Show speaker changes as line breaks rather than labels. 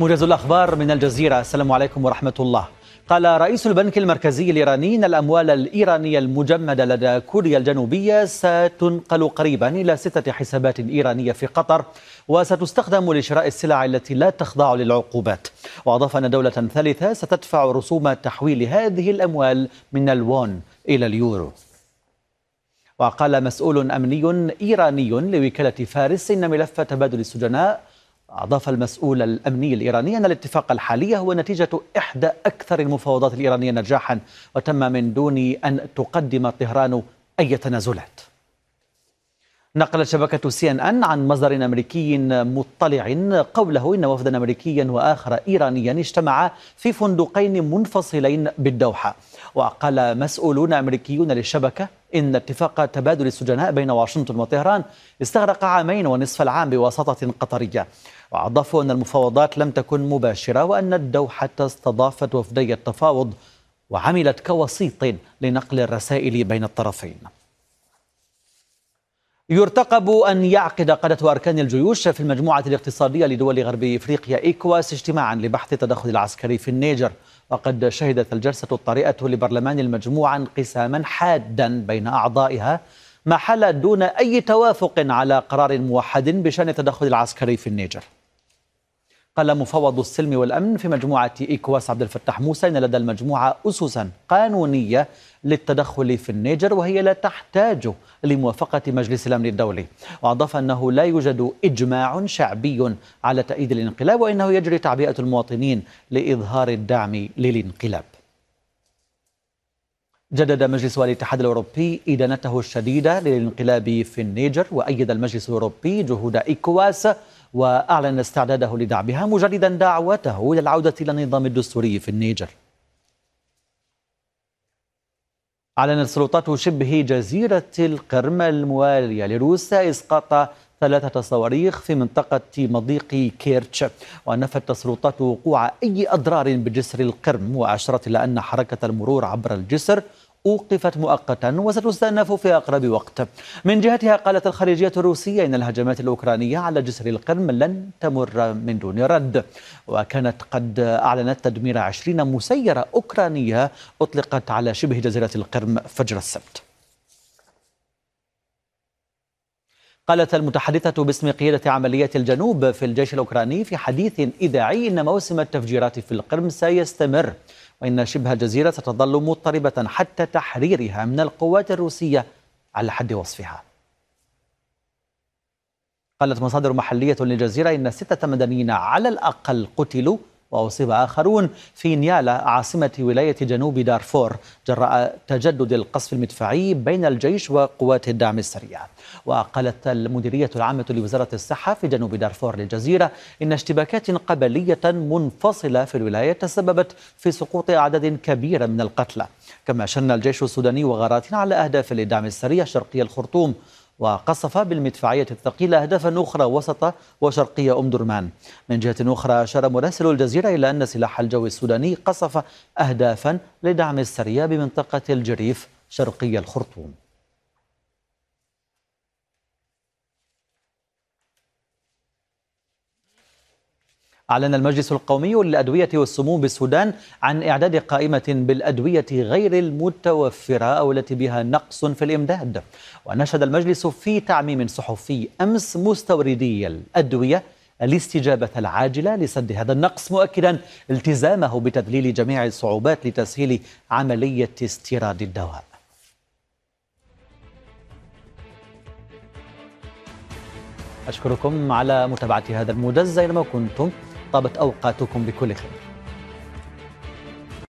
موجز الأخبار من الجزيرة. السلام عليكم ورحمة الله. قال رئيس البنك المركزي الإيراني أن الأموال الإيرانية المجمدة لدى كوريا الجنوبية ستنقل قريبا إلى ستة حسابات إيرانية في قطر وستستخدم لشراء السلع التي لا تخضع للعقوبات. وأضاف أن دولة ثالثة ستدفع رسوم تحويل هذه الأموال من الوون إلى اليورو. وقال مسؤول أمني إيراني لوكالة فارس إن ملف تبادل السجناء أضاف المسؤول الأمني الإيراني أن الاتفاق الحالي هو نتيجة إحدى أكثر المفاوضات الإيرانية نجاحا وتم من دون أن تقدم طهران أي تنازلات. نقلت شبكة سي إن إن عن مصدر أمريكي مطلع قوله إن وفدا امريكيا وآخر ايرانيا اجتمعا في فندقين منفصلين بالدوحة. وقال مسؤولون أمريكيون للشبكة إن اتفاق تبادل السجناء بين واشنطن وطهران استغرق عامين ونصف العام بواسطة قطرية. وأضافوا أن المفاوضات لم تكن مباشرة وأن الدوحة استضافت وفدي التفاوض وعملت كوسيط لنقل الرسائل بين الطرفين. يرتقب أن يعقد قادة أركان الجيوش في المجموعة الاقتصادية لدول غرب إفريقيا إيكواس اجتماعا لبحث التدخل العسكري في النيجر. وقد شهدت الجلسة الطارئة لبرلمان المجموعة انقساما حادا بين أعضائها ما حال دون أي توافق على قرار موحد بشأن التدخل العسكري في النيجر. قال مفوض السلم والأمن في مجموعة إيكواس عبد الفتاح موسى إن لدى المجموعة أسسا قانونية للتدخل في النيجر وهي لا تحتاج لموافقة مجلس الأمن الدولي. وأضاف أنه لا يوجد إجماع شعبي على تأييد الانقلاب وإنه يجري تعبئة المواطنين لإظهار الدعم للانقلاب. جدد مجلس الاتحاد الأوروبي إدانته الشديدة للانقلاب في النيجر وأيد المجلس الأوروبي جهود إيكواس وأعلن استعداده لدعمها مجددا دعوته إلى العودة إلى النظام الدستوري في النيجر. أعلنت سلطات شبه جزيرة القرم الموالية لروسيا إسقاط ثلاثة صواريخ في منطقة مضيق كيرتش. ونفت السلطات وقوع أي أضرار بجسر القرم وأشارت إلى أن حركة المرور عبر الجسر أوقفت مؤقتا وستستأنف في أقرب وقت. من جهتها قالت الخارجية الروسية إن الهجمات الأوكرانية على جسر القرم لن تمر من دون رد وكانت قد أعلنت تدمير عشرين مسيرة أوكرانية أطلقت على شبه جزيرة القرم فجر السبت. قالت المتحدثة باسم قيادة عملية الجنوب في الجيش الأوكراني في حديث إذاعي إن موسم التفجيرات في القرم سيستمر. وإن شبه الجزيرة ستظل مضطربة حتى تحريرها من القوات الروسية على حد وصفها. قالت مصادر محلية للجزيرة إن ستة مدنيين على الأقل قتلوا وأصيب آخرون في نيالا عاصمة ولاية جنوب دارفور جراء تجدد القصف المدفعي بين الجيش وقوات الدعم السريع. وقالت المديرية العامة لوزارة الصحة في جنوب دارفور للجزيرة إن اشتباكات قبلية منفصلة في الولاية تسببت في سقوط أعداد كبيرة من القتلى. كما شن الجيش السوداني وغارات على أهداف للدعم السريع شرقي الخرطوم وقصف بالمدفعية الثقيلة أهدافا أخرى وسط وشرقي أم درمان. من جهة أخرى أشار مراسل الجزيرة إلى أن سلاح الجو السوداني قصف أهدافا لدعم السرية بمنطقة الجريف شرقي الخرطوم. أعلن المجلس القومي للأدوية والسموم بالسودان عن إعداد قائمة بالأدوية غير المتوفرة أو التي بها نقص في الإمداد. ونشد المجلس في تعميم صحفي أمس مستوردي الأدوية الاستجابة العاجلة لسد هذا النقص مؤكدا التزامه بتذليل جميع الصعوبات لتسهيل عملية استيراد الدواء. أشكركم على متابعة هذا الموجز أينما كنتم. طابت أوقاتكم بكل خير.